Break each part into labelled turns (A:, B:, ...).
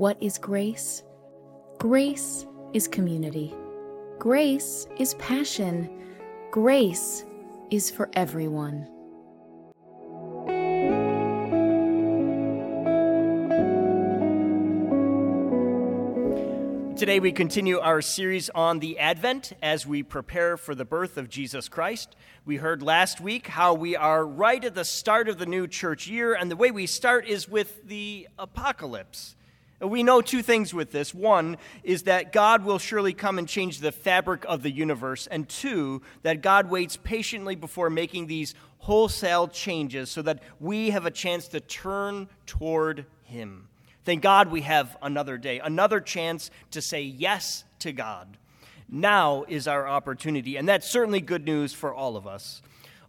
A: What is grace? Grace is community. Grace is passion. Grace is for everyone.
B: Today, we continue our series on the Advent as we prepare for the birth of Jesus Christ. We heard last week how we are right at the start of the new church year, and the way we start is with the apocalypse. We know two things with this. One is that God will surely come and change the fabric of the universe. And two, that God waits patiently before making these wholesale changes so that we have a chance to turn toward Him. Thank God we have another day, another chance to say yes to God. Now is our opportunity, and that's certainly good news for all of us.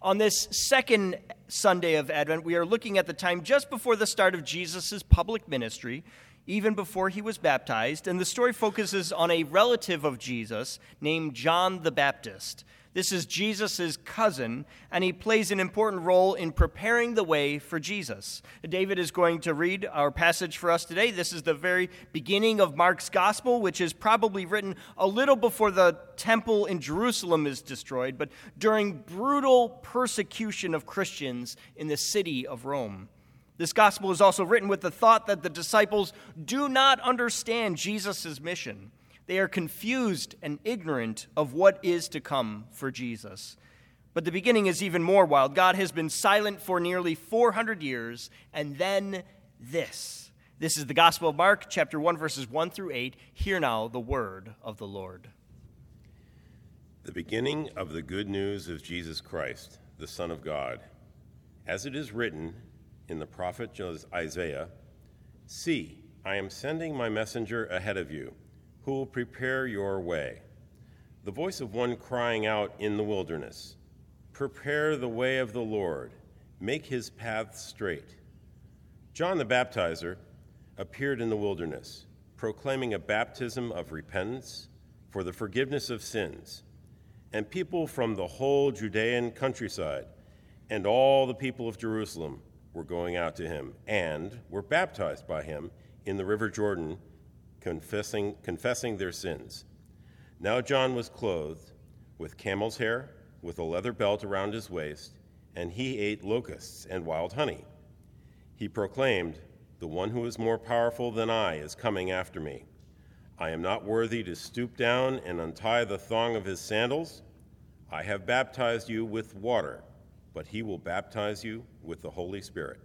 B: On this second Sunday of Advent, we are looking at the time just before the start of Jesus' public ministry even before he was baptized, and the story focuses on a relative of Jesus named John the Baptist. This is Jesus' cousin, and he plays an important role in preparing the way for Jesus. David is going to read our passage for us today. This is the very beginning of Mark's gospel, which is probably written a little before the temple in Jerusalem is destroyed, but during brutal persecution of Christians in the city of Rome. This gospel is also written with the thought that the disciples do not understand Jesus' mission. They are confused and ignorant of what is to come for Jesus. But the beginning is even more wild. God has been silent for nearly 400 years, and then this. This is the Gospel of Mark, chapter 1, verses 1 through 8. Hear now the word of the Lord.
C: The beginning of the good news of Jesus Christ, the Son of God. As it is written, in the prophet Isaiah See, I am sending my messenger ahead of you, who will prepare your way. The voice of one crying out in the wilderness Prepare the way of the Lord, make his path straight. John the Baptizer appeared in the wilderness, proclaiming a baptism of repentance for the forgiveness of sins. And people from the whole Judean countryside and all the people of Jerusalem were going out to him and were baptized by him in the river Jordan, confessing, confessing their sins. Now John was clothed with camel's hair, with a leather belt around his waist, and he ate locusts and wild honey. He proclaimed, The one who is more powerful than I is coming after me. I am not worthy to stoop down and untie the thong of his sandals. I have baptized you with water but he will baptize you with the Holy Spirit.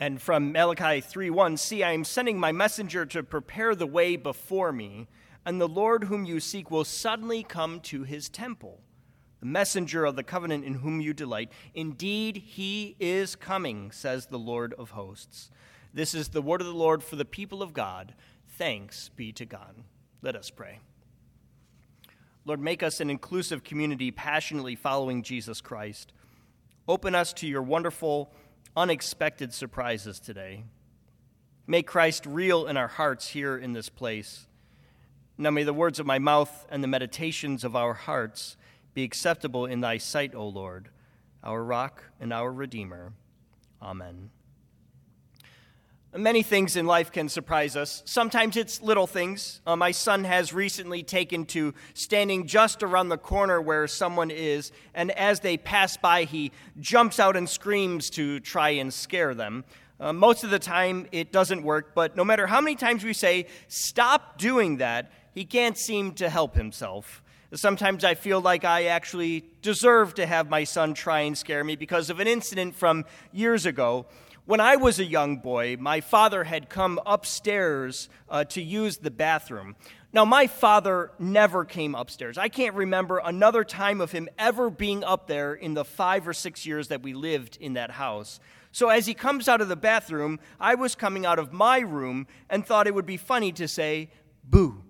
B: And from Malachi 3:1, see I am sending my messenger to prepare the way before me, and the Lord whom you seek will suddenly come to his temple. The messenger of the covenant in whom you delight. Indeed, he is coming, says the Lord of hosts. This is the word of the Lord for the people of God. Thanks be to God. Let us pray. Lord, make us an inclusive community passionately following Jesus Christ. Open us to your wonderful, unexpected surprises today. Make Christ real in our hearts here in this place. Now may the words of my mouth and the meditations of our hearts be acceptable in thy sight, O Lord, our rock and our redeemer. Amen. Many things in life can surprise us. Sometimes it's little things. Uh, my son has recently taken to standing just around the corner where someone is, and as they pass by, he jumps out and screams to try and scare them. Uh, most of the time, it doesn't work, but no matter how many times we say, stop doing that, he can't seem to help himself. Sometimes I feel like I actually deserve to have my son try and scare me because of an incident from years ago. When I was a young boy, my father had come upstairs uh, to use the bathroom. Now, my father never came upstairs. I can't remember another time of him ever being up there in the five or six years that we lived in that house. So, as he comes out of the bathroom, I was coming out of my room and thought it would be funny to say, boo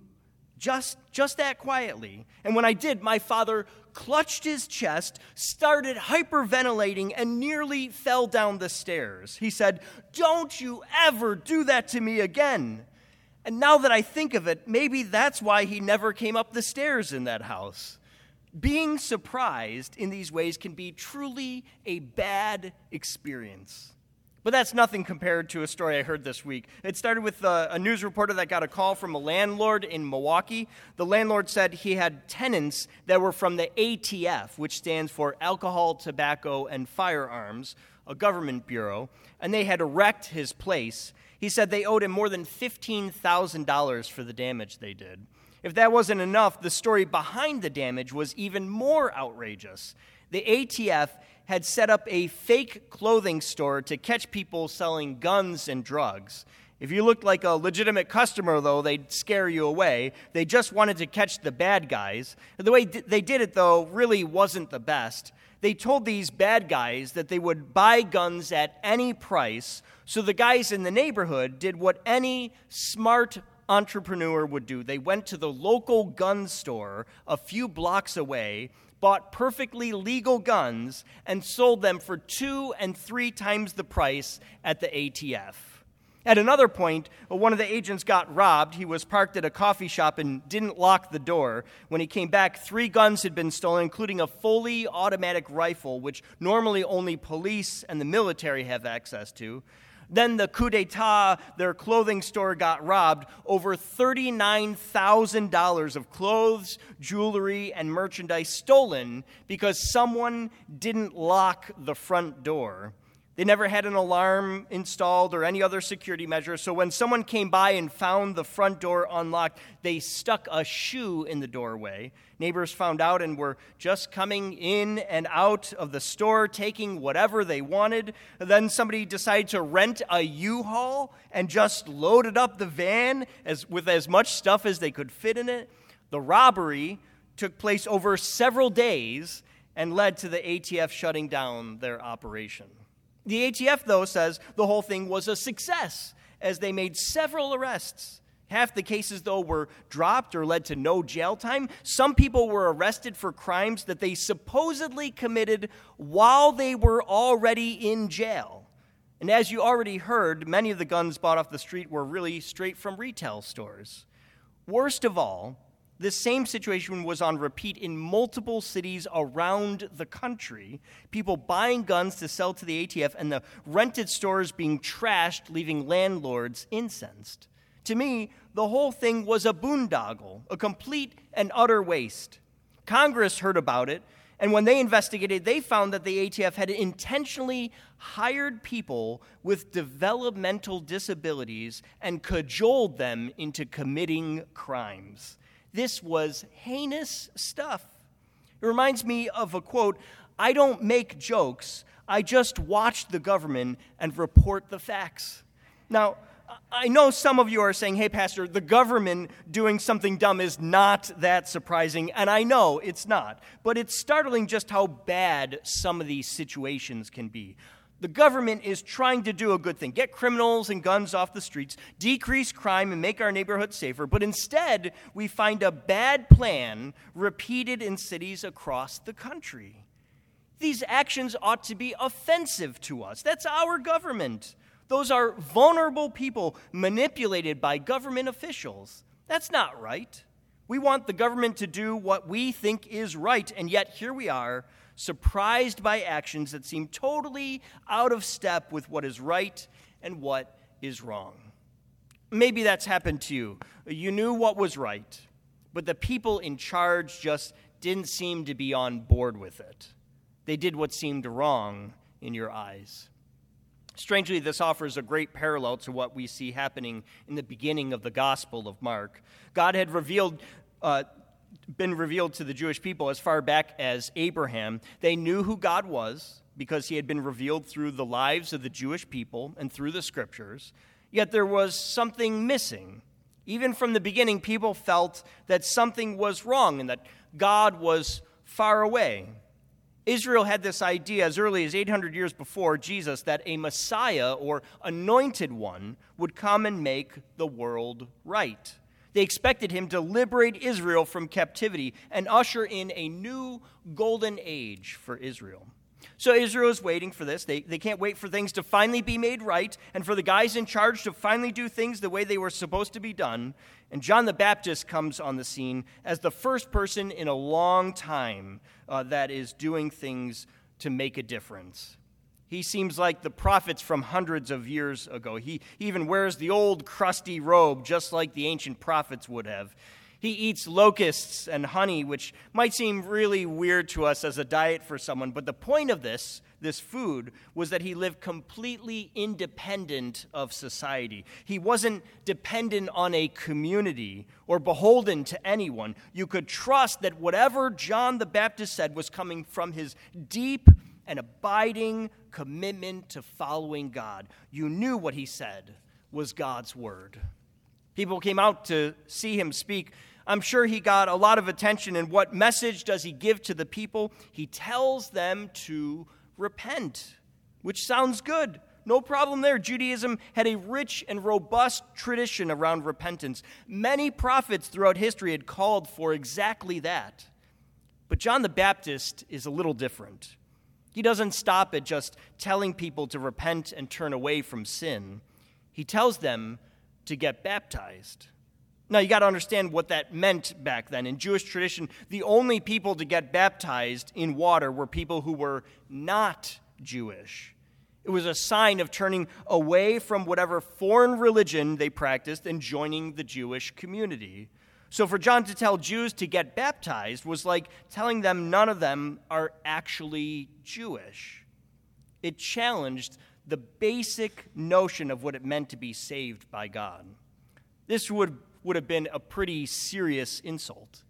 B: just, just that quietly. And when I did, my father clutched his chest, started hyperventilating, and nearly fell down the stairs. He said, Don't you ever do that to me again. And now that I think of it, maybe that's why he never came up the stairs in that house. Being surprised in these ways can be truly a bad experience. But that's nothing compared to a story I heard this week. It started with a, a, news reporter that got a call from a landlord in Milwaukee. The landlord said he had tenants that were from the ATF, which stands for Alcohol, Tobacco, and Firearms, a government bureau, and they had wrecked his place. He said they owed him more than $15,000 for the damage they did. If that wasn't enough, the story behind the damage was even more outrageous. The ATF had set up a fake clothing store to catch people selling guns and drugs. If you looked like a legitimate customer, though, they'd scare you away. They just wanted to catch the bad guys. The way they did it, though, really wasn't the best. They told these bad guys that they would buy guns at any price, so the guys in the neighborhood did what any smart entrepreneur would do. They went to the local gun store a few blocks away bought perfectly legal guns and sold them for two and three times the price at the ATF. At another point, one of the agents got robbed. He was parked at a coffee shop and didn't lock the door. When he came back, three guns had been stolen, including a fully automatic rifle, which normally only police and the military have access to. Then the coup d'etat, their clothing store got robbed. Over $39,000 of clothes, jewelry, and merchandise stolen because someone didn't lock the front door. They never had an alarm installed or any other security measure. So when someone came by and found the front door unlocked, they stuck a shoe in the doorway. Neighbors found out and were just coming in and out of the store, taking whatever they wanted. Then somebody decided to rent a U-Haul and just loaded up the van as, with as much stuff as they could fit in it. The robbery took place over several days and led to the ATF shutting down their operation. The ATF, though, says the whole thing was a success as they made several arrests. Half the cases, though, were dropped or led to no jail time. Some people were arrested for crimes that they supposedly committed while they were already in jail. And as you already heard, many of the guns bought off the street were really straight from retail stores. Worst of all, this same situation was on repeat in multiple cities around the country. People buying guns to sell to the ATF and the rented stores being trashed, leaving landlords incensed. To me, the whole thing was a boondoggle, a complete and utter waste. Congress heard about it, and when they investigated, they found that the ATF had intentionally hired people with developmental disabilities and cajoled them into committing crimes. This was heinous stuff. It reminds me of a quote I don't make jokes, I just watch the government and report the facts. Now, I know some of you are saying, hey, Pastor, the government doing something dumb is not that surprising, and I know it's not. But it's startling just how bad some of these situations can be. The government is trying to do a good thing get criminals and guns off the streets, decrease crime, and make our neighborhoods safer. But instead, we find a bad plan repeated in cities across the country. These actions ought to be offensive to us. That's our government. Those are vulnerable people manipulated by government officials. That's not right. We want the government to do what we think is right, and yet here we are surprised by actions that seem totally out of step with what is right and what is wrong. Maybe that's happened to you. You knew what was right, but the people in charge just didn't seem to be on board with it. They did what seemed wrong in your eyes. Strangely, this offers a great parallel to what we see happening in the beginning of the Gospel of Mark. God had revealed uh, been revealed to the Jewish people as far back as Abraham. They knew who God was because he had been revealed through the lives of the Jewish people and through the scriptures. Yet there was something missing. Even from the beginning, people felt that something was wrong and that God was far away. Israel had this idea as early as 800 years before Jesus that a Messiah or anointed one would come and make the world right. They expected him to liberate Israel from captivity and usher in a new golden age for Israel. So Israel is waiting for this. They, they can't wait for things to finally be made right and for the guys in charge to finally do things the way they were supposed to be done. And John the Baptist comes on the scene as the first person in a long time uh, that is doing things to make a difference. He seems like the prophets from hundreds of years ago. He even wears the old crusty robe, just like the ancient prophets would have. He eats locusts and honey, which might seem really weird to us as a diet for someone, but the point of this, this food, was that he lived completely independent of society. He wasn't dependent on a community or beholden to anyone. You could trust that whatever John the Baptist said was coming from his deep and abiding commitment to following God. You knew what he said was God's word. People came out to see him speak I'm sure he got a lot of attention. And what message does he give to the people? He tells them to repent, which sounds good. No problem there. Judaism had a rich and robust tradition around repentance. Many prophets throughout history had called for exactly that. But John the Baptist is a little different. He doesn't stop at just telling people to repent and turn away from sin, he tells them to get baptized. Now, you got to understand what that meant back then. In Jewish tradition, the only people to get baptized in water were people who were not Jewish. It was a sign of turning away from whatever foreign religion they practiced and joining the Jewish community. So, for John to tell Jews to get baptized was like telling them none of them are actually Jewish. It challenged the basic notion of what it meant to be saved by God. This would would have been a pretty serious insult.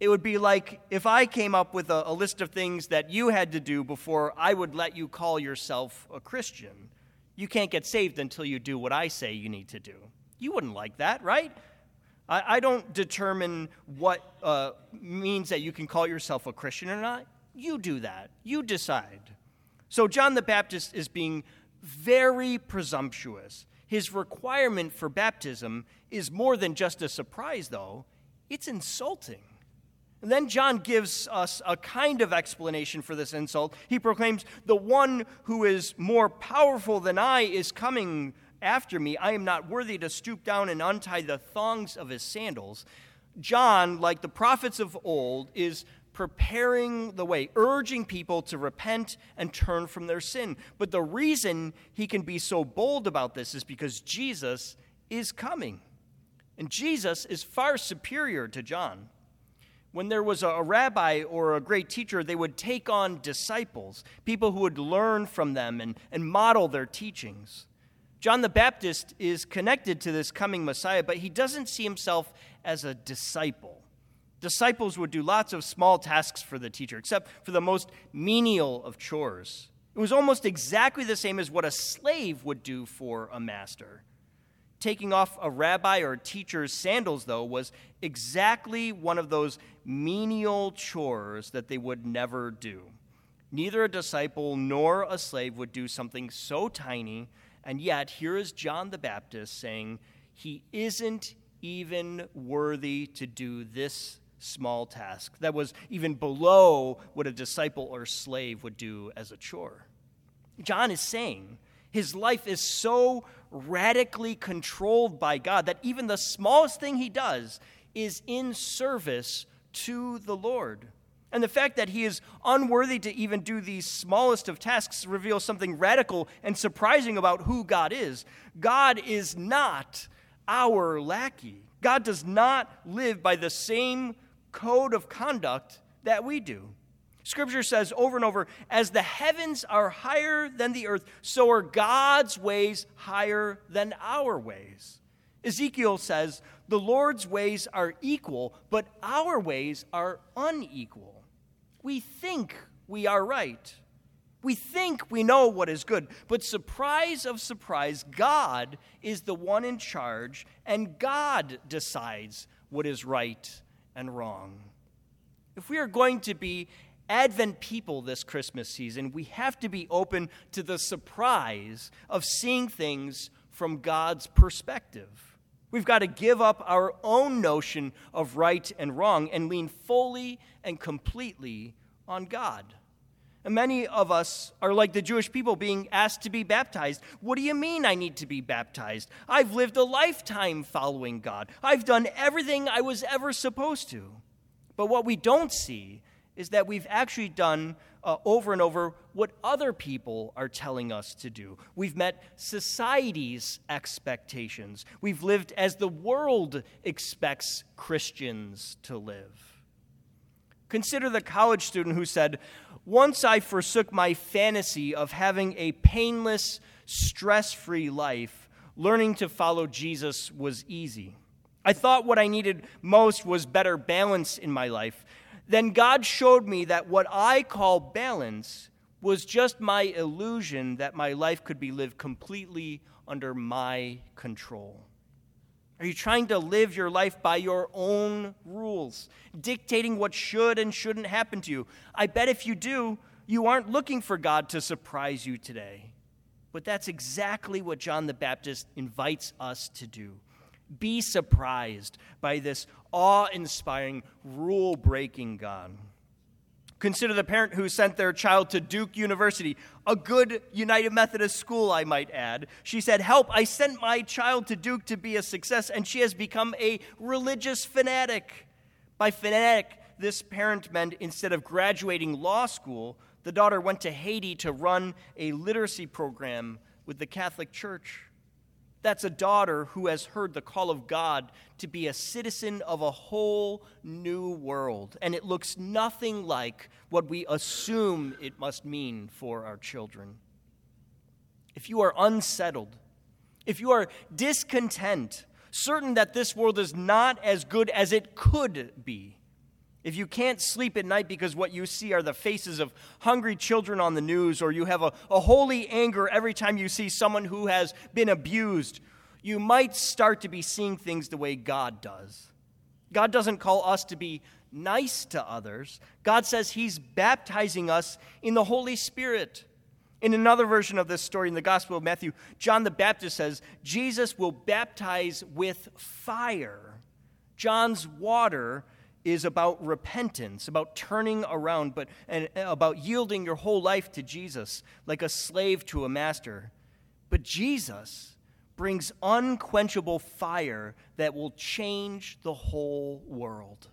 B: It would be like if I came up with a, a, list of things that you had to do before I would let you call yourself a Christian. You can't get saved until you do what I say you need to do. You wouldn't like that, right? I, I don't determine what uh, means that you can call yourself a Christian or not. You do that. You decide. So John the Baptist is being very presumptuous. His requirement for baptism is more than just a surprise, though, it's insulting. And then John gives us a kind of explanation for this insult. He proclaims, The one who is more powerful than I is coming after me. I am not worthy to stoop down and untie the thongs of his sandals. John, like the prophets of old, is preparing the way, urging people to repent and turn from their sin. But the reason he can be so bold about this is because Jesus is coming. And Jesus is far superior to John. When there was a, rabbi or a great teacher, they would take on disciples, people who would learn from them and, and model their teachings. John the Baptist is connected to this coming Messiah, but he doesn't see himself as a disciple. Disciples would do lots of small tasks for the teacher, except for the most menial of chores. It was almost exactly the same as what a slave would do for a master. Taking off a rabbi or teacher's sandals, though, was exactly one of those menial chores that they would never do. Neither a disciple nor a slave would do something so tiny, and yet here is John the Baptist saying, He isn't even worthy to do this small task that was even below what a disciple or slave would do as a chore. John is saying his life is so radically controlled by God that even the smallest thing he does is in service to the Lord. And the fact that he is unworthy to even do these smallest of tasks reveals something radical and surprising about who God is. God is not our lackey. God does not live by the same code of conduct that we do. Scripture says over and over, as the heavens are higher than the earth, so are God's ways higher than our ways. Ezekiel says, the Lord's ways are equal, but our ways are unequal. We think we are right. We think we know what is good, but surprise of surprise, God is the one in charge, and God decides what is right and wrong. If we are going to be Advent people this Christmas season, we have to be open to the surprise of seeing things from God's perspective. We've got to give up our own notion of right and wrong and lean fully and completely on God. And many of us are like the Jewish people being asked to be baptized. What do you mean I need to be baptized? I've lived a lifetime following God. I've done everything I was ever supposed to. But what we don't see is that we've actually done uh, over and over what other people are telling us to do. We've met society's expectations. We've lived as the world expects Christians to live. Consider the college student who said, Once I forsook my fantasy of having a painless, stress free life, learning to follow Jesus was easy. I thought what I needed most was better balance in my life then God showed me that what I call balance was just my illusion that my life could be lived completely under my control. Are you trying to live your life by your own rules, dictating what should and shouldn't happen to you? I bet if you do, you aren't looking for God to surprise you today. But that's exactly what John the Baptist invites us to do. Be surprised by this awe inspiring, rule breaking God. Consider the parent who sent their child to Duke University, a good United Methodist school, I might add. She said, Help, I sent my child to Duke to be a success, and she has become a religious fanatic. By fanatic, this parent meant instead of graduating law school, the daughter went to Haiti to run a literacy program with the Catholic Church. That's a daughter who has heard the call of God to be a citizen of a whole new world. And it looks nothing like what we assume it must mean for our children. If you are unsettled, if you are discontent, certain that this world is not as good as it could be, if you can't sleep at night because what you see are the faces of hungry children on the news, or you have a, a holy anger every time you see someone who has been abused, you might start to be seeing things the way God does. God doesn't call us to be nice to others, God says He's baptizing us in the Holy Spirit. In another version of this story in the Gospel of Matthew, John the Baptist says, Jesus will baptize with fire. John's water is about repentance, about turning around, but and about yielding your whole life to Jesus like a slave to a master. But Jesus brings unquenchable fire that will change the whole world.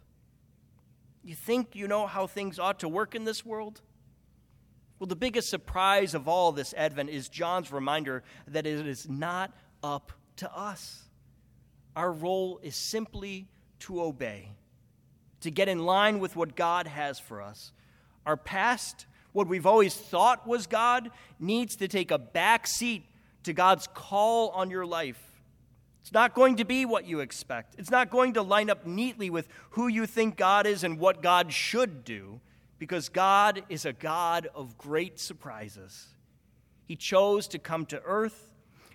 B: You think you know how things ought to work in this world? Well, the biggest surprise of all this Advent is John's reminder that it is not up to us. Our role is simply to obey to get in line with what God has for us. Our past, what we've always thought was God, needs to take a back seat to God's call on your life. It's not going to be what you expect. It's not going to line up neatly with who you think God is and what God should do, because God is a God of great surprises. He chose to come to earth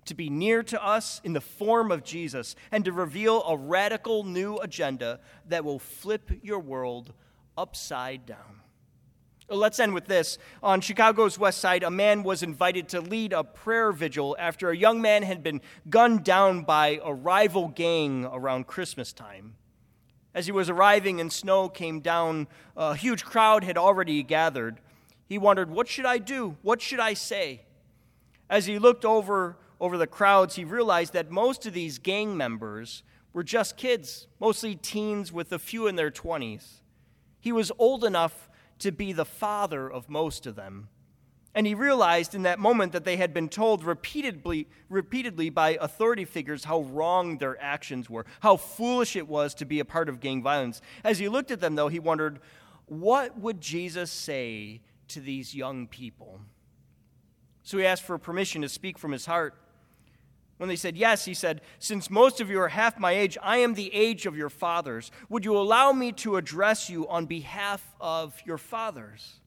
B: to be near to us in the form of Jesus and to reveal a radical new agenda that will flip your world upside down. Let's end with this. On Chicago's west side, a man was invited to lead a prayer vigil after a young man had been gunned down by a rival gang around Christmas time. As he was arriving and snow came down, a huge crowd had already gathered. He wondered, What should I do? What should I say? As he looked over over the crowds, he realized that most of these gang members were just kids, mostly teens with a few in their 20s. He was old enough to be the father of most of them. And he realized in that moment that they had been told repeatedly, repeatedly by authority figures how wrong their actions were, how foolish it was to be a part of gang violence. As he looked at them, though, he wondered, what would Jesus say to these young people? So he asked for permission to speak from his heart. When they said yes, he said, Since most of you are half my age, I am the age of your fathers. Would you allow me to address you on behalf of your fathers?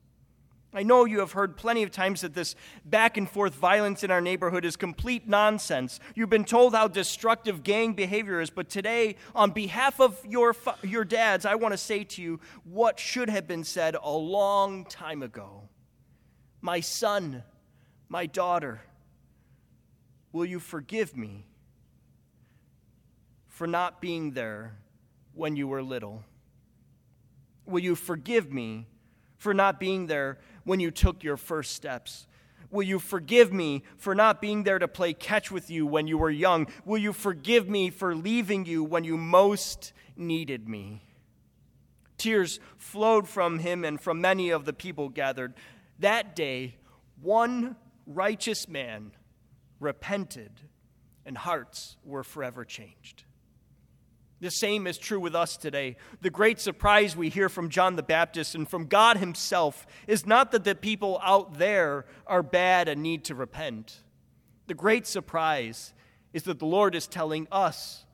B: I know you have heard plenty of times that this back and forth violence in our neighborhood is complete nonsense. You've been told how destructive gang behavior is, but today, on behalf of your, your dads, I want to say to you what should have been said a long time ago. My son, my daughter, Will you forgive me for not being there when you were little? Will you forgive me for not being there when you took your first steps? Will you forgive me for not being there to play catch with you when you were young? Will you forgive me for leaving you when you most needed me? Tears flowed from him and from many of the people gathered. That day, one righteous man repented, and hearts were forever changed. The same is true with us today. The great surprise we hear from John the Baptist and from God Himself is not that the people out there are bad and need to repent. The great surprise is that the Lord is telling us,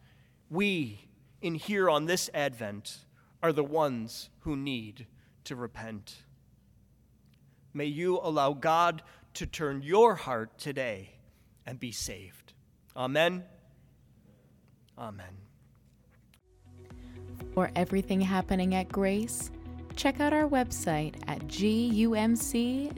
B: we in here on this Advent, are the ones who need to repent. May you allow God to turn your heart today and be saved. Amen. Amen.
A: For everything happening at Grace, check out our website at gumc.org.